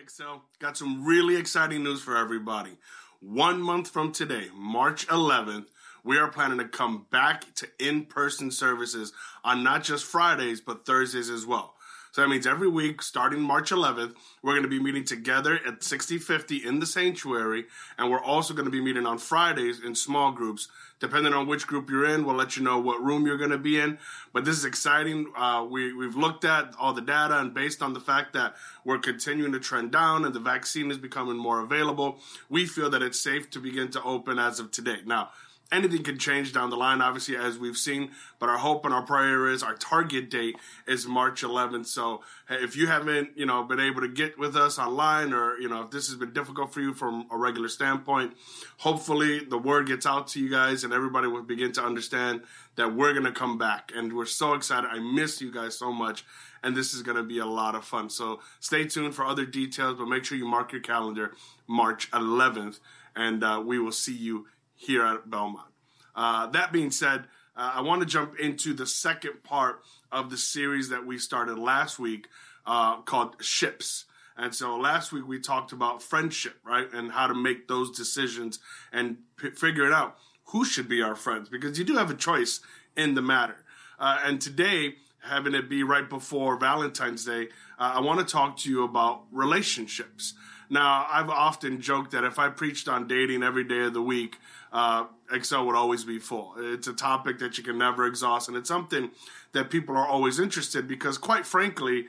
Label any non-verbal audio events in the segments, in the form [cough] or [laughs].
Excel, got some really exciting news for everybody. One month from today, March 11th, we are planning to come back to in person services on not just Fridays, but Thursdays as well. So that means every week, starting March 11th, we're going to be meeting together at 6050 in the sanctuary. And we're also going to be meeting on Fridays in small groups. Depending on which group you're in, we'll let you know what room you're going to be in. But this is exciting. Uh, we, we've looked at all the data and based on the fact that we're continuing to trend down and the vaccine is becoming more available, we feel that it's safe to begin to open as of today. Now, anything can change down the line, obviously, as we've seen. But our hope and our prayer is our target date is March 11th. So if you haven't, you know, been able to get with us online, or you know, if this has been difficult for you from a regular standpoint, hopefully the word gets out to you guys and everybody will begin to understand that we're gonna come back. And we're so excited. I miss you guys so much. And this is going to be a lot of fun. So stay tuned for other details, but make sure you mark your calendar March 11th, and uh, we will see you here at Belmont. Uh, that being said, uh, I want to jump into the second part of the series that we started last week uh, called Ships. And so last week we talked about friendship, right? And how to make those decisions and p- figure it out who should be our friends because you do have a choice in the matter. Uh, and today, having it be right before Valentine's Day, uh, I want to talk to you about relationships. Now, I've often joked that if I preached on dating every day of the week, uh, Excel would always be full. It's a topic that you can never exhaust, and it's something that people are always interested because, quite frankly,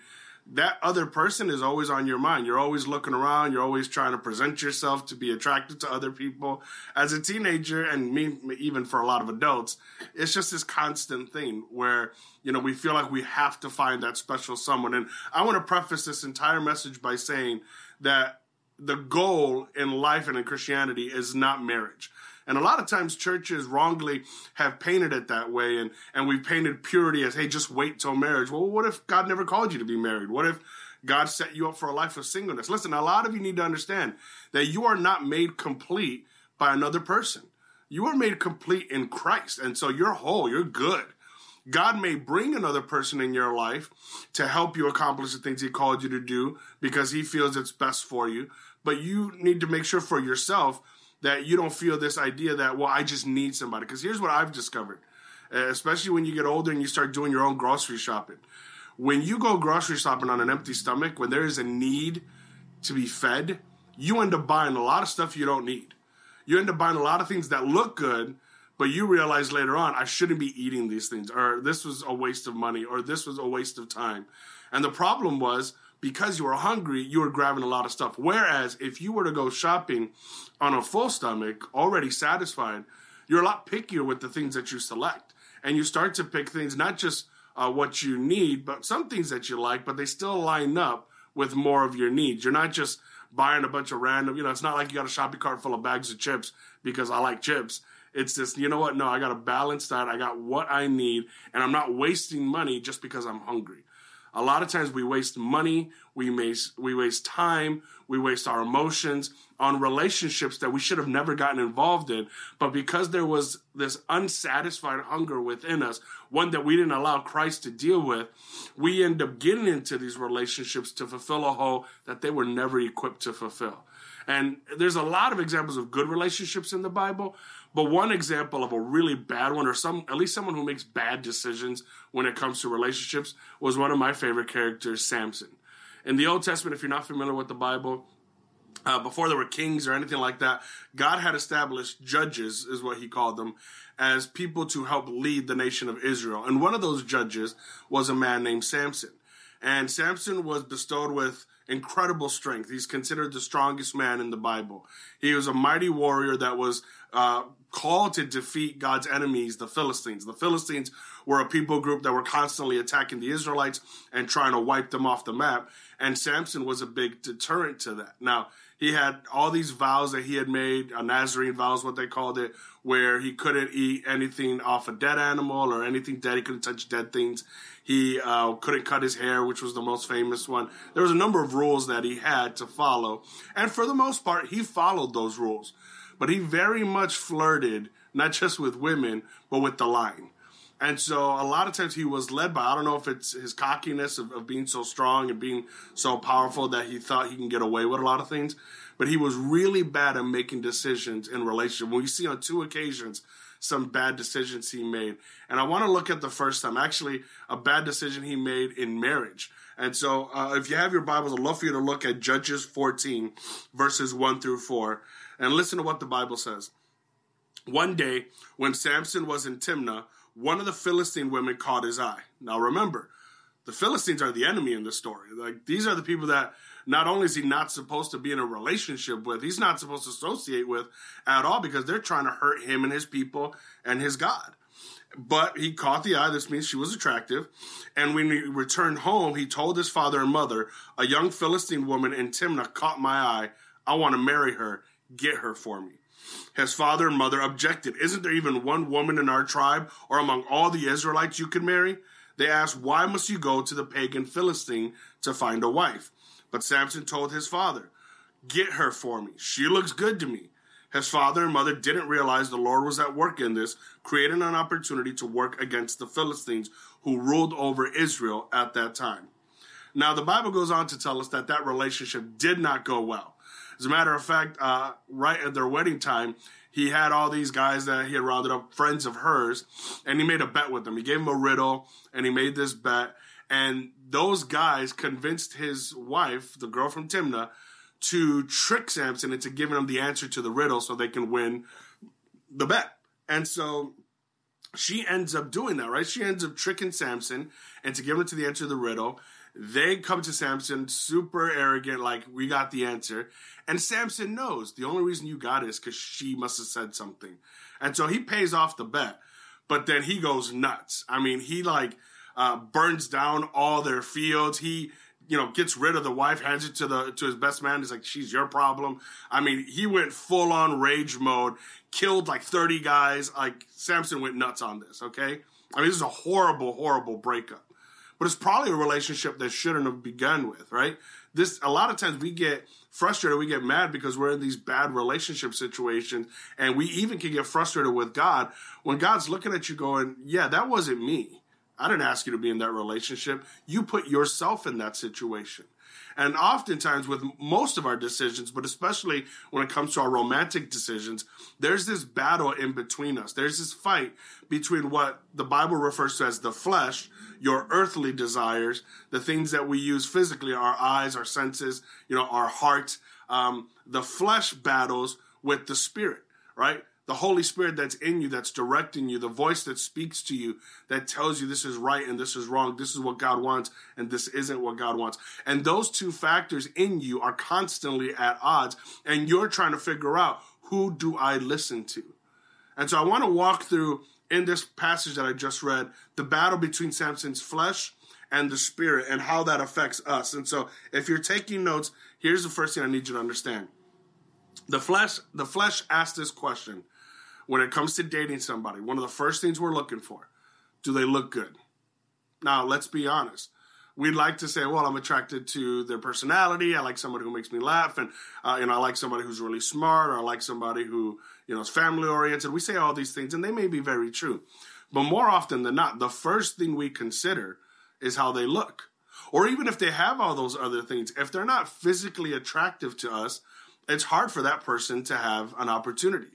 that other person is always on your mind. You're always looking around. You're always trying to present yourself to be attractive to other people. As a teenager, and me, even for a lot of adults, it's just this constant thing where, you know, we feel like we have to find that special someone. And I want to preface this entire message by saying that the goal in life and in Christianity is not marriage. And a lot of times churches wrongly have painted it that way and, and we've painted purity as, hey, just wait till marriage. Well, what if God never called you to be married? What if God set you up for a life of singleness? Listen, a lot of you need to understand that you are not made complete by another person. You are made complete in Christ. And so you're whole, you're good. God may bring another person in your life to help you accomplish the things He called you to do because He feels it's best for you. But you need to make sure for yourself that you don't feel this idea that, well, I just need somebody. Because here's what I've discovered, uh, especially when you get older and you start doing your own grocery shopping. When you go grocery shopping on an empty stomach, when there is a need to be fed, you end up buying a lot of stuff you don't need. You end up buying a lot of things that look good, but you realize later on, I shouldn't be eating these things, or this was a waste of money, or this was a waste of time. And the problem was, because you were hungry, you were grabbing a lot of stuff. Whereas if you were to go shopping on a full stomach, already satisfied, you're a lot pickier with the things that you select. And you start to pick things, not just uh, what you need, but some things that you like, but they still line up with more of your needs. You're not just buying a bunch of random, you know, it's not like you got a shopping cart full of bags of chips because I like chips. It's just, you know what? No, I got a balanced diet. I got what I need, and I'm not wasting money just because I'm hungry. A lot of times we waste money, we waste, we waste time, we waste our emotions on relationships that we should have never gotten involved in. But because there was this unsatisfied hunger within us, one that we didn't allow Christ to deal with, we end up getting into these relationships to fulfill a hole that they were never equipped to fulfill. And there's a lot of examples of good relationships in the Bible, but one example of a really bad one, or some at least someone who makes bad decisions when it comes to relationships, was one of my favorite characters, Samson. In the Old Testament, if you're not familiar with the Bible, uh, before there were kings or anything like that, God had established judges, is what he called them, as people to help lead the nation of Israel. And one of those judges was a man named Samson. And Samson was bestowed with incredible strength. He's considered the strongest man in the Bible. He was a mighty warrior that was uh, called to defeat God's enemies, the Philistines. The Philistines were a people group that were constantly attacking the Israelites and trying to wipe them off the map. And Samson was a big deterrent to that. Now, he had all these vows that he had made, a Nazarene vows, what they called it, where he couldn't eat anything off a dead animal or anything dead. He couldn't touch dead things. He uh, couldn't cut his hair, which was the most famous one. There was a number of rules that he had to follow. And for the most part, he followed those rules. But he very much flirted, not just with women, but with the line. And so a lot of times he was led by, I don't know if it's his cockiness of, of being so strong and being so powerful that he thought he can get away with a lot of things, but he was really bad at making decisions in relationship. We see on two occasions some bad decisions he made. And I want to look at the first time, actually, a bad decision he made in marriage. And so, uh, if you have your Bibles, I'd love for you to look at Judges 14, verses 1 through 4, and listen to what the Bible says. One day, when Samson was in Timnah, one of the Philistine women caught his eye. Now, remember, the Philistines are the enemy in this story. Like, these are the people that not only is he not supposed to be in a relationship with, he's not supposed to associate with at all because they're trying to hurt him and his people and his God. But he caught the eye. This means she was attractive. And when he returned home, he told his father and mother, A young Philistine woman in Timnah caught my eye. I want to marry her. Get her for me. His father and mother objected. Isn't there even one woman in our tribe or among all the Israelites you could marry? They asked, Why must you go to the pagan Philistine to find a wife? But Samson told his father, Get her for me. She looks good to me. His father and mother didn't realize the Lord was at work in this, creating an opportunity to work against the Philistines who ruled over Israel at that time. Now, the Bible goes on to tell us that that relationship did not go well. As a matter of fact, uh, right at their wedding time, he had all these guys that he had rounded up, friends of hers, and he made a bet with them. He gave them a riddle, and he made this bet. And those guys convinced his wife, the girl from Timnah, to trick Samson into giving him the answer to the riddle so they can win the bet. And so she ends up doing that, right? She ends up tricking Samson and to give him to the answer to the riddle. They come to Samson super arrogant, like, we got the answer. And Samson knows the only reason you got it is because she must have said something. And so he pays off the bet, but then he goes nuts. I mean, he like uh, burns down all their fields. He, you know, gets rid of the wife, hands it to the to his best man. He's like, "She's your problem." I mean, he went full on rage mode, killed like thirty guys. Like Samson went nuts on this. Okay, I mean, this is a horrible, horrible breakup. But it's probably a relationship that shouldn't have begun with, right? This a lot of times we get frustrated, we get mad because we're in these bad relationship situations, and we even can get frustrated with God when God's looking at you going, "Yeah, that wasn't me." I didn't ask you to be in that relationship. You put yourself in that situation. And oftentimes, with most of our decisions, but especially when it comes to our romantic decisions, there's this battle in between us. There's this fight between what the Bible refers to as the flesh, your earthly desires, the things that we use physically, our eyes, our senses, you know, our heart. Um, the flesh battles with the spirit, right? The Holy Spirit that's in you, that's directing you, the voice that speaks to you, that tells you this is right and this is wrong, this is what God wants and this isn't what God wants. And those two factors in you are constantly at odds, and you're trying to figure out who do I listen to? And so I want to walk through in this passage that I just read the battle between Samson's flesh and the spirit and how that affects us. And so if you're taking notes, here's the first thing I need you to understand. The flesh, the flesh asked this question when it comes to dating somebody, one of the first things we're looking for do they look good? Now, let's be honest. We'd like to say, well, I'm attracted to their personality. I like somebody who makes me laugh, and uh, you know, I like somebody who's really smart, or I like somebody who you know is family oriented. We say all these things, and they may be very true, but more often than not, the first thing we consider is how they look, or even if they have all those other things. If they're not physically attractive to us, it's hard for that person to have an opportunity.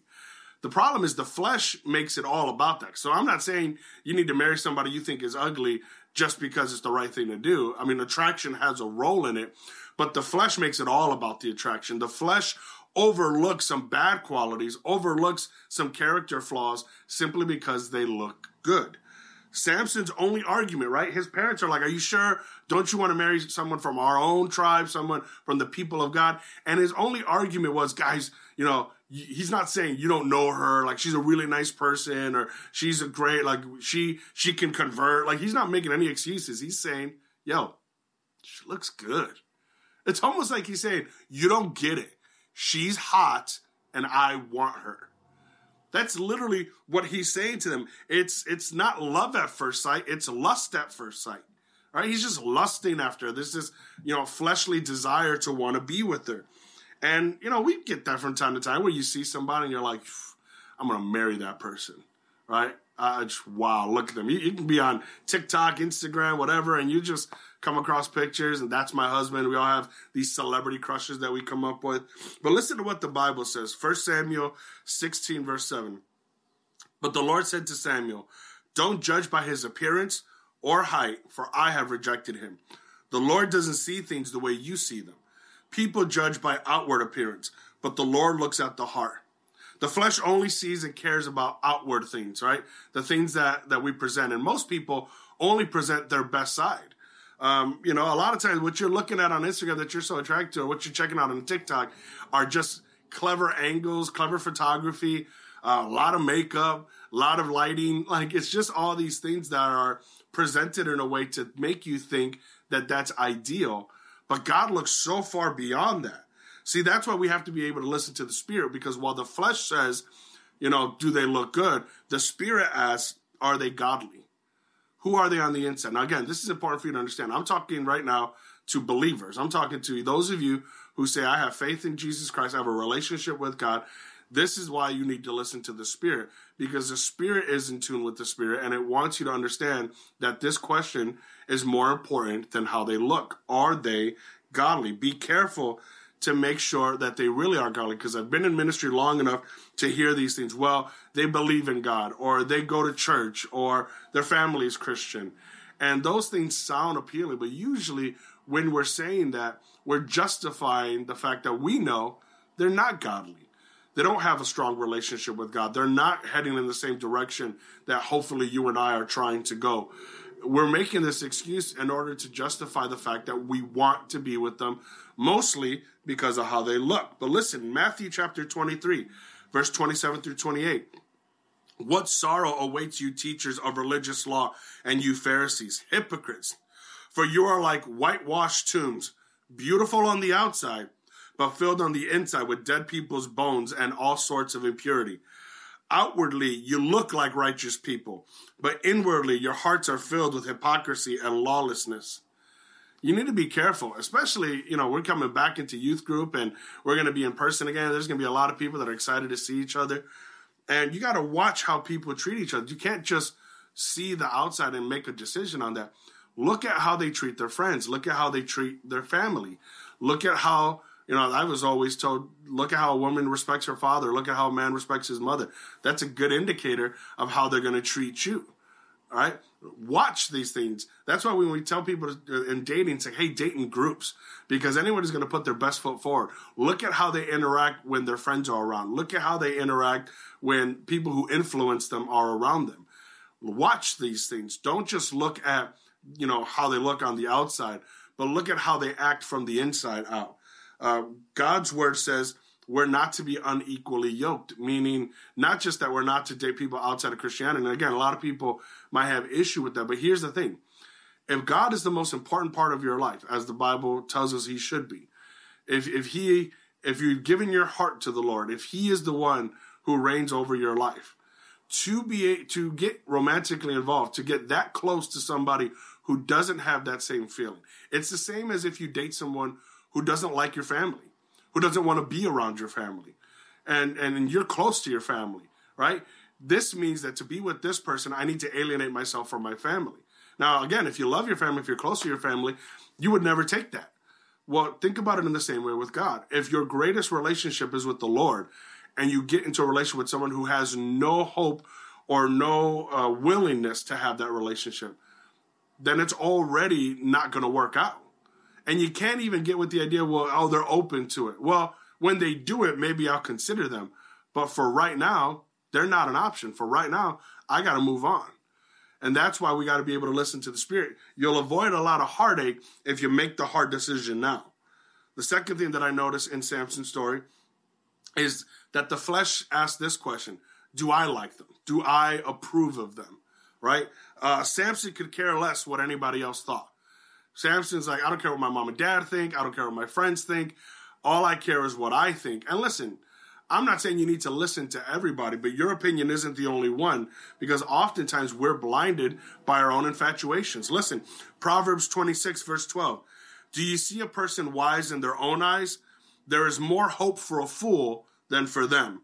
The problem is the flesh makes it all about that. So I'm not saying you need to marry somebody you think is ugly just because it's the right thing to do. I mean, attraction has a role in it, but the flesh makes it all about the attraction. The flesh overlooks some bad qualities, overlooks some character flaws simply because they look good. Samson's only argument, right? His parents are like, Are you sure? Don't you want to marry someone from our own tribe, someone from the people of God? And his only argument was, Guys, you know, he's not saying you don't know her like she's a really nice person or she's a great like she she can convert. Like he's not making any excuses. He's saying yo she looks good. It's almost like he's saying you don't get it. She's hot and i want her. That's literally what he's saying to them. It's it's not love at first sight. It's lust at first sight. Right? He's just lusting after this is you know fleshly desire to want to be with her and, you know, we get that from time to time where you see somebody and you're like, I'm going to marry that person, right? Uh, just, wow, look at them. You, you, can be on TikTok, Instagram, whatever, and you just come across pictures, and that's my husband. We all have these celebrity crushes that we come up with. But listen to what the Bible says 1 Samuel 16, verse 7. But the Lord said to Samuel, Don't judge by his appearance or height, for I have rejected him. The Lord doesn't see things the way you see them. People judge by outward appearance, but the Lord looks at the heart. The flesh only sees and cares about outward things, right? The things that, that we present. And most people only present their best side. Um, you know, a lot of times what you're looking at on Instagram that you're so attracted to, or what you're checking out on TikTok, are just clever angles, clever photography, uh, a lot of makeup, a lot of lighting. [laughs] Like it's just all these things that are presented in a way to make you think that that's ideal. But God looks so far beyond that. See, that's why we have to be able to listen to the Spirit because while the flesh says, you know, do they look good? The Spirit asks, are they godly? Who are they on the inside? Now, again, this is important for you to understand. I'm talking right now to believers. I'm talking to those of you who say, I have faith in Jesus Christ, I have a relationship with God. This is why you need to listen to the Spirit because the Spirit is in tune with the Spirit and it wants you to understand that this question is more important than how they look. Are they godly? Be careful to make sure that they really are godly because I've been in ministry long enough to hear these things. Well, they believe in God or they go to church or their family is Christian. And those things sound appealing, but usually when we're saying that, we're justifying the fact that we know they're not godly they don't have a strong relationship with God. They're not heading in the same direction that hopefully you and I are trying to go. We're making this excuse in order to justify the fact that we want to be with them, mostly because of how they look. But listen, Matthew chapter 23, verse 27 through 28. What sorrow awaits you, teachers of religious law, and you Pharisees, hypocrites! For you are like whitewashed tombs, beautiful on the outside but filled on the inside with dead people's bones and all sorts of impurity. Outwardly, you look like righteous people, but inwardly, your hearts are filled with hypocrisy and lawlessness. You need to be careful, especially, you know, we're coming back into youth group and we're going to be in person again. There's going to be a lot of people that are excited to see each other. And you got to watch how people treat each other. You can't just see the outside and make a decision on that. Look at how they treat their friends. Look at how they treat their family. Look at how you know, I was always told, look at how a woman respects her father. Look at how a man respects his mother. That's a good indicator of how they're going to treat you. All right. Watch these things. That's why when we tell people uh, in dating, say, hey, date in groups, because anyone is going to put their best foot forward. Look at how they interact when their friends are around. Look at how they interact when people who influence them are around them. Watch these things. Don't just look at, you know, how they look on the outside, but look at how they act from the inside out. Uh, God's word says we're not to be unequally yoked, meaning not just that we're not to date people outside of Christianity. And again, a lot of people might have issue with that, but here's the thing. If God is the most important part of your life, as the Bible tells us he should be, if, if he, if you've given your heart to the Lord, if he is the one who reigns over your life, to be to get romantically involved, to get that close to somebody who doesn't have that same feeling. It's the same as if you date someone who doesn't like your family, who doesn't want to be around your family, and and you're close to your family, right? This means that to be with this person, I need to alienate myself from my family. Now, again, if you love your family, if you're close to your family, you would never take that. Well, think about it in the same way with God. If your greatest relationship is with the Lord, and you get into a relationship with someone who has no hope or no uh, willingness to have that relationship, then it's already not going to work out. And you can't even get with the idea, well, oh, they're open to it. Well, when they do it, maybe I'll consider them. But for right now, they're not an option. For right now, I got to move on. And that's why we got to be able to listen to the Spirit. You'll avoid a lot of heartache if you make the hard decision now. The second thing that I notice in Samson's story is that the flesh asked this question Do I like them? Do I approve of them? Right? Uh, Samson could care less what anybody else thought. Samson's like, I don't care what my mom and dad think. I don't care what my friends think. All I care is what I think. And listen, I'm not saying you need to listen to everybody, but your opinion isn't the only one because oftentimes we're blinded by our own infatuations. Listen, Proverbs 26, verse 12. Do you see a person wise in their own eyes? There is more hope for a fool than for them.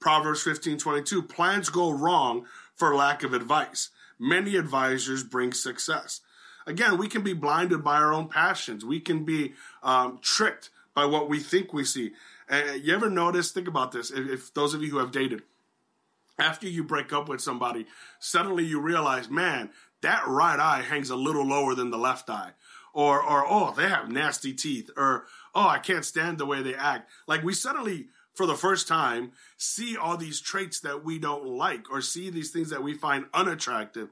Proverbs 15, 22. Plans go wrong for lack of advice. Many advisors bring success. Again, we can be blinded by our own passions. We can be um, tricked by what we think we see. Uh, you ever notice? Think about this. If, if those of you who have dated, after you break up with somebody, suddenly you realize, man, that right eye hangs a little lower than the left eye. Or, or, oh, they have nasty teeth. Or, oh, I can't stand the way they act. Like we suddenly, for the first time, see all these traits that we don't like or see these things that we find unattractive.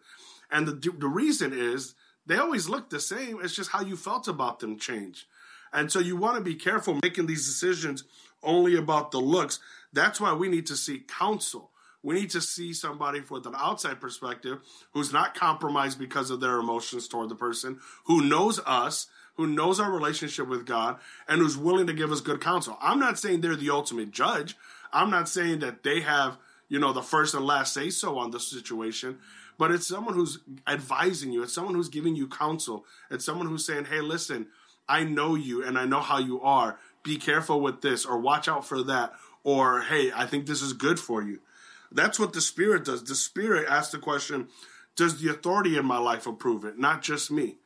And the, the reason is they always look the same. It's just how you felt about them change. And so you want to be careful making these decisions only about the looks. That's why we need to seek counsel. We need to see somebody with an outside perspective who's not compromised because of their emotions toward the person, who knows us, who knows our relationship with God, and who's willing to give us good counsel. I'm not saying they're the ultimate judge. I'm not saying that they have, you know, the first and last say so on the situation, but it's someone who's advising you. It's someone who's giving you counsel. It's someone who's saying, hey, listen, I know you and I know how you are. Be careful with this or watch out for that. Or, hey, I think this is good for you. That's what the Spirit does. The Spirit asks the question Does the authority in my life approve it? Not just me.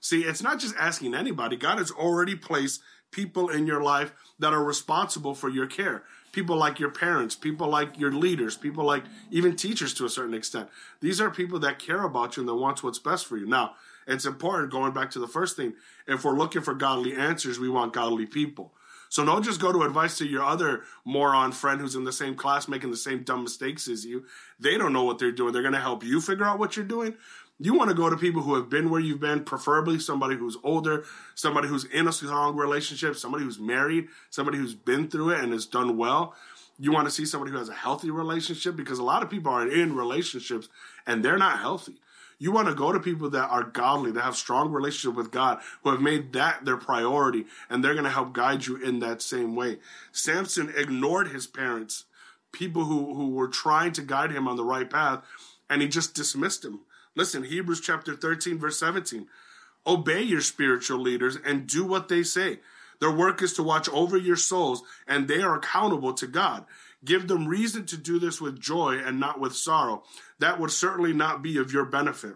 See, it's not just asking anybody. God has already placed people in your life that are responsible for your care. People like your parents, people like your leaders, people like even teachers to a certain extent. These are people that care about you and that wants what's best for you. Now, it's important going back to the first thing. If we're looking for godly answers, we want godly people. So don't just go to advice to your other moron friend who's in the same class making the same dumb mistakes as you. They don't know what they're doing. They're going to help you figure out what you're doing. You want to go to people who have been where you've been, preferably somebody who's older, somebody who's in a strong relationship, somebody who's married, somebody who's been through it and has done well. You want to see somebody who has a healthy relationship because a lot of people are in relationships and they're not healthy. You want to go to people that are godly, that have strong relationship with God, who have made that their priority, and they're going to help guide you in that same way. Samson ignored his parents, people who, who were trying to guide him on the right path, and he just dismissed them. Listen, Hebrews chapter 13, verse 17. Obey your spiritual leaders and do what they say. Their work is to watch over your souls, and they are accountable to God. Give them reason to do this with joy and not with sorrow. That would certainly not be of your benefit.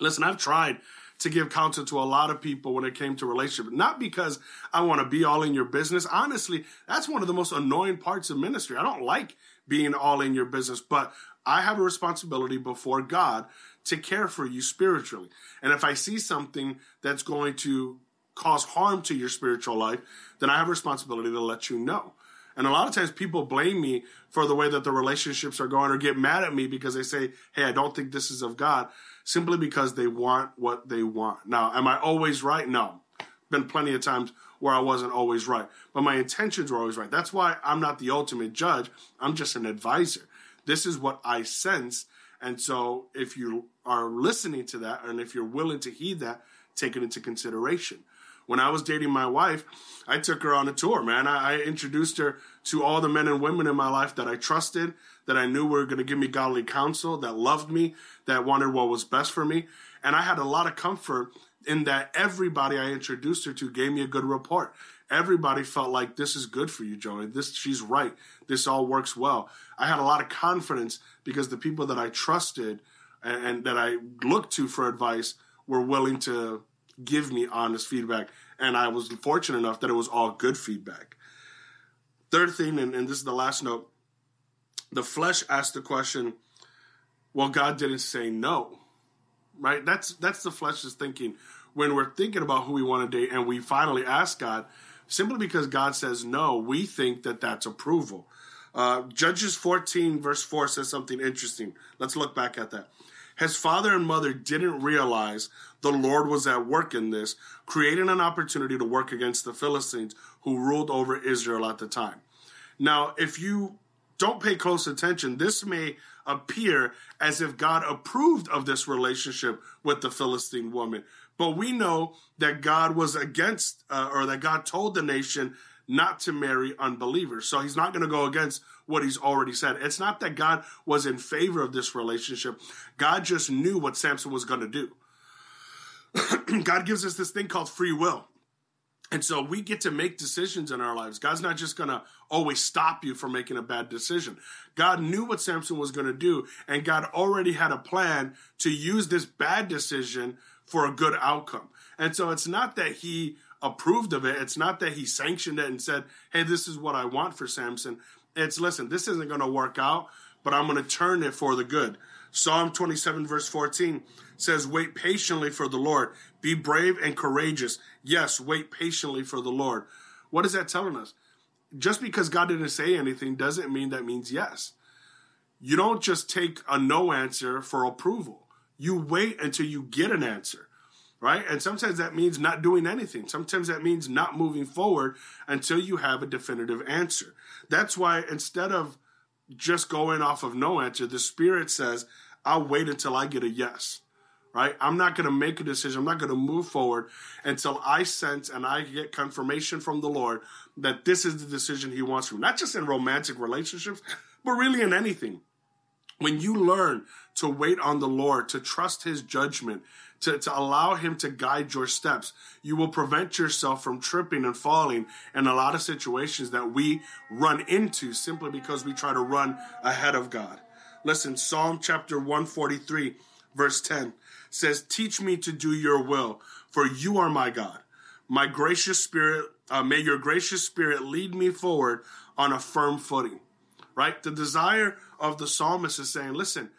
Listen, I've tried to give counsel to a lot of people when it came to relationship, not because I want to be all in your business. Honestly, that's one of the most annoying parts of ministry. I don't like being all in your business, but I have a responsibility before God to care for you spiritually. And if I see something that's going to cause harm to your spiritual life, then I have a responsibility to let you know. And a lot of times people blame me for the way that the relationships are going or get mad at me because they say, Hey, I don't think this is of God simply because they want what they want. Now, am I always right? No. Been plenty of times where I wasn't always right, but my intentions were always right. That's why I'm not the ultimate judge. I'm just an advisor. This is what I sense. And so if you are listening to that and if you're willing to heed that, take it into consideration when I was dating my wife, I took her on a tour, man. I, I introduced her to all the men and women in my life that I trusted, that I knew were going to give me godly counsel, that loved me, that wanted what was best for me. And I had a lot of comfort in that everybody I introduced her to gave me a good report. Everybody felt like this is good for you, Joey. This she's right. This all works well. I had a lot of confidence because the people that I trusted and, and that I looked to for advice were willing to give me honest feedback. And I was fortunate enough that it was all good feedback. Third thing, and, and this is the last note the flesh asked the question, well, God didn't say no. Right? That's that's the flesh's thinking. When we're thinking about who we want to date and we finally ask God, simply because God says no, we think that that's approval. Uh, Judges 14, verse 4 says something interesting. Let's look back at that. His father and mother didn't realize the Lord was at work in this, creating an opportunity to work against the Philistines who ruled over Israel at the time. Now, if you don't pay close attention, this may appear as if God approved of this relationship with the Philistine woman. But we know that God was against, uh, or that God told the nation not to marry unbelievers. So he's not going to go against what he's already said. It's not that God was in favor of this relationship. God just knew what Samson was going to do. [clears throat] God gives us this thing called free will. And so we get to make decisions in our lives. God's not just going to always stop you from making a bad decision. God knew what Samson was going to do, and God already had a plan to use this bad decision for a good outcome. And so it's not that he approved of it. It's not that he sanctioned it and said, hey, this is what I want for Samson. It's, listen, this isn't going to work out, but I'm going to turn it for the good. Psalm 27, verse 14 says, Wait patiently for the Lord. Be brave and courageous. Yes, wait patiently for the Lord. What is that telling us? Just because God didn't say anything doesn't mean that means yes. You don't just take a no answer for approval. You wait until you get an answer, right? And sometimes that means not doing anything. Sometimes that means not moving forward until you have a definitive answer. That's why instead of just going off of no answer, the Spirit says, I'll wait until I get a yes right? I'm not going to make a decision. I'm not going to move forward until I sense and I get confirmation from the Lord that this is the decision He wants from me. Not just in romantic relationships, but really in anything. When you learn to wait on the Lord, to trust His judgment, to, to allow Him to guide your steps, you will prevent yourself from tripping and falling in a lot of situations that we run into simply because we try to run ahead of God. Listen, Psalm chapter 143, verse 10 says, Teach me to do your will, for you are my God. My gracious spirit, uh, may your gracious spirit lead me forward on a firm footing. Right? The desire of the psalmist is saying, Listen,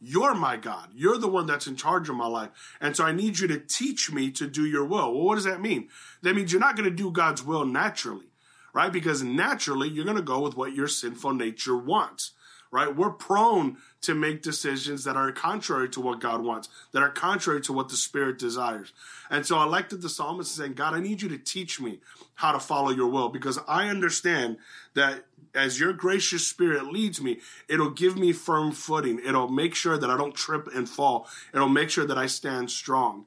you're my God. You're the one that's in charge of my life. And so I need you to teach me to do your will. Well, what does that mean? That means you're not going to do God's will naturally, right? Because naturally, you're going to go with what your sinful nature wants right? We're prone to make decisions that are contrary to what God wants, that are contrary to what the Spirit desires. And so I like that the psalmist is saying, God, I need you to teach me how to follow your will because I understand that as your gracious spirit leads me, it'll give me firm footing. It'll make sure that I don't trip and fall. It'll make sure that I stand strong.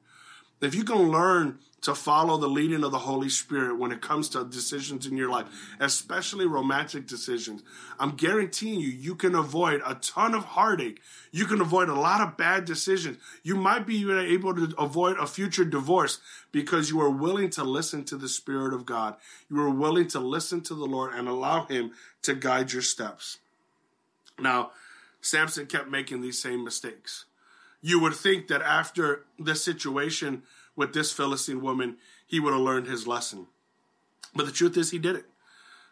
If you can learn to follow the leading of the Holy Spirit when it comes to decisions in your life, especially romantic decisions. I'm guaranteeing you, you can avoid a ton of heartache. You can avoid a lot of bad decisions. You might be able to avoid a future divorce because you are willing to listen to the Spirit of God. You are willing to listen to the Lord and allow Him to guide your steps. Now, Samson kept making these same mistakes. You would think that after this situation, with this Philistine woman, he would have learned his lesson. But the truth is, he didn't.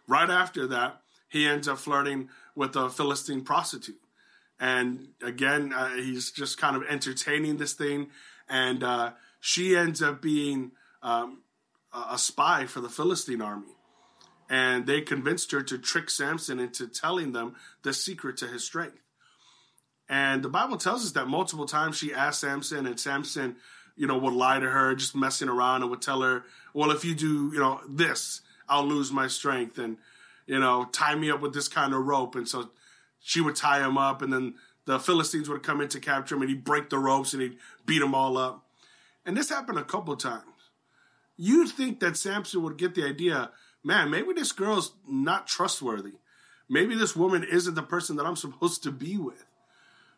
Right after that, he ends up flirting with a Philistine prostitute. And again, uh, he's just kind of entertaining this thing. And uh, she ends up being um, a spy for the Philistine army. And they convinced her to trick Samson into telling them the secret to his strength. And the Bible tells us that multiple times she asked Samson, and Samson you know, would lie to her, just messing around, and would tell her, well, if you do, you know, this, I'll lose my strength, and you know, tie me up with this kind of rope, and so she would tie him up, and then the Philistines would come in to capture him, and he'd break the ropes, and he'd beat them all up, and this happened a couple times. You'd think that Samson would get the idea, man, maybe this girl's not trustworthy. Maybe this woman isn't the person that I'm [laughs] supposed to be with.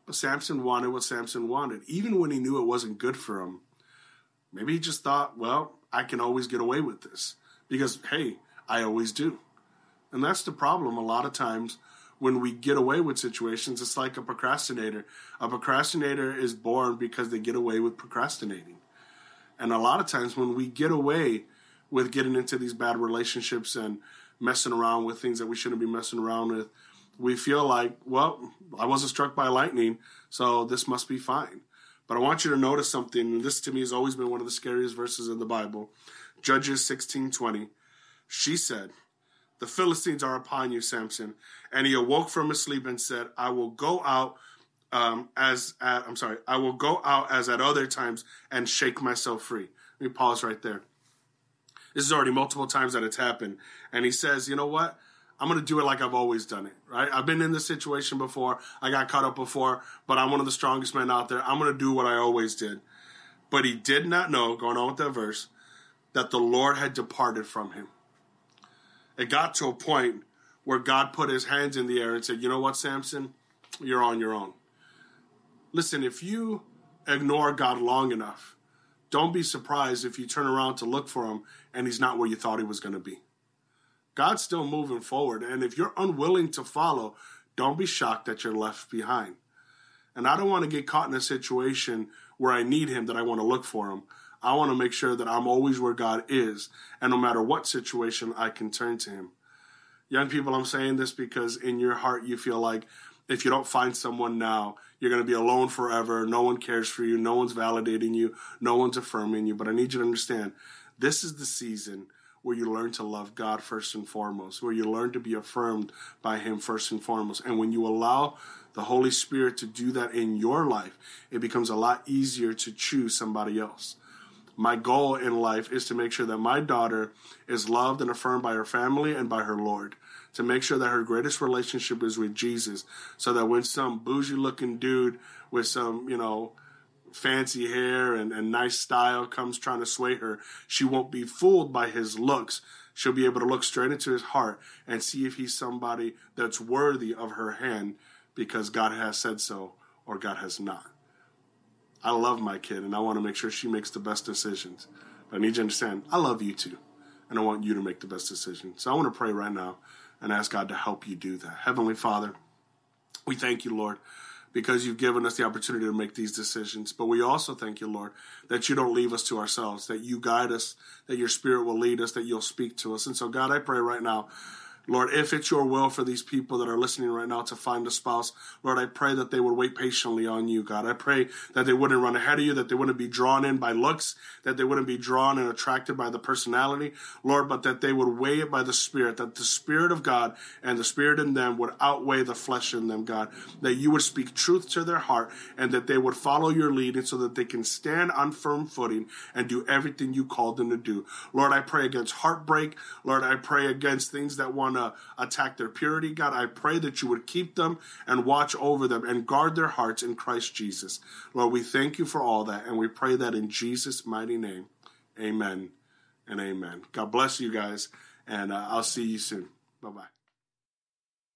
But Samson wanted what Samson wanted, even when he knew it wasn't good for him. Maybe he just thought, well, I can always get away with this because, hey, I always do. And that's the problem a lot of times when we get away with situations. It's like a procrastinator. A procrastinator is born because they get away with procrastinating. And a lot of times when we get away with getting into these bad relationships and messing around with things that we shouldn't be messing around with, we feel like, well, I wasn't struck by lightning, so this must be fine. But I want you to notice something, and this to me has always been one of the scariest verses in the Bible. Judges 16:20. She said, "The Philistines are upon you, Samson." And he awoke from his sleep and said, "I will go out um, as at, I'm sorry, I will go out as at other times and shake myself free." Let me pause right there. This is already multiple times that it's happened, and he says, "You know what? I'm going to do it like I've always done it, right? I've been in this situation before. I got caught up before, but I'm one of the strongest men out there. I'm going to do what I always did. But he did not know, going on with that verse, that the Lord had departed from him. It got to a point where God put his hands in the air and said, You know what, Samson? You're on your own. Listen, if you ignore God long enough, don't be surprised if you turn around to look for him and he's not where you thought he was going to be. God's still moving forward. And if you're unwilling to follow, don't be shocked that you're left behind. And I don't want to get caught in a situation where I need him that I want to look for him. I want to make sure that I'm always where God is. And no matter what situation, I can turn to him. Young people, I'm saying this because in your heart you feel like if you don't find someone now, you're going to be alone forever. No one cares for you. No one's validating you. No one's affirming you. But I need you to understand this is the season where you learn to love God first and foremost, where you learn to be affirmed by Him first and foremost. And when you allow the Holy Spirit to do that in your life, it becomes a lot easier to choose somebody else. My goal in life is to make sure that my daughter is loved and affirmed by her family and by her Lord to make sure that her greatest relationship is with Jesus, so that when some bougie looking dude with some, you know, fancy hair and, and nice style comes trying to sway her, she won't be fooled by his looks. She'll be able to look straight into his heart and see if he's somebody that's worthy of her hand because God has said so or God has not. I love my kid and I want to make sure she makes the best decisions. But I need you to understand, I love you too. And I want you to make the best decision. So I want to pray right now and ask God to help you do that. Heavenly Father, we thank you, Lord, because you've given us the opportunity to make these decisions. But we also thank you, Lord, that you don't leave us to ourselves, that you guide us, that your spirit will lead us, that you'll speak to us. And so, God, I pray right now Lord, if it's your will for these people that are listening right now to find a spouse, Lord, I pray that they would wait patiently on you, God. I pray that they wouldn't run ahead of you, that they wouldn't be drawn in by looks, that they wouldn't be drawn and attracted by the personality, Lord, but that they would weigh it by the Spirit, that the Spirit of God and the Spirit in them would outweigh the flesh in them, God. That you would speak truth to their heart and that they would follow your leading so that they can stand on firm footing and do everything you called them to do. Lord, I pray against heartbreak. Lord, I pray against things that want to attack their purity. God, I pray that you would keep them and watch over them and guard their hearts in Christ Jesus. Lord, we thank you for all that, and we pray that in Jesus' mighty name. Amen and amen. God bless you guys, and uh, I'll see you soon. Bye bye.